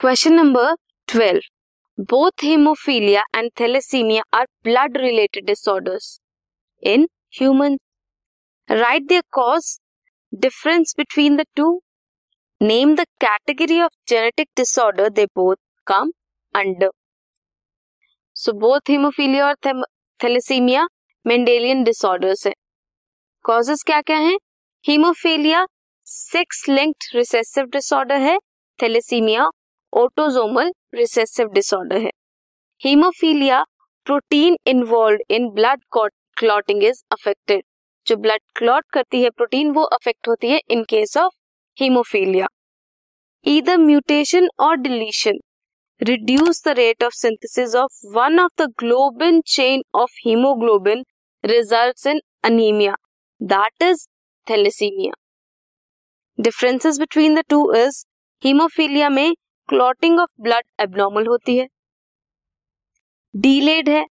Question number twelve both haemophilia and thalassaemia are blood related disorders in human right the cause difference between the two name the category of genetic disorder they both come under so both haemophilia और thalassaemia Mendelian disorders है. Causes क्या क्या हैं? Haemophilia sex linked recessive disorder है thalassaemia autosomal recessive disorder है haemophilia protein involve in blood clotting is affected जो blood clot करती है प्रोटीन वो अफेक्ट होती है in case of haemophilia either mutation और deletion reduce the rate of synthesis of one of the globin chain of hemoglobin results in anemia that is thalassemia differences between the two is haemophilia में clotting of blood abnormal होती है delayed है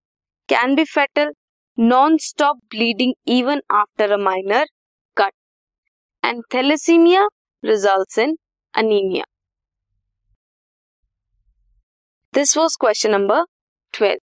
can be fatal non stop bleeding even after a minor cut and thalassaemia results in anaemia this was question number 12.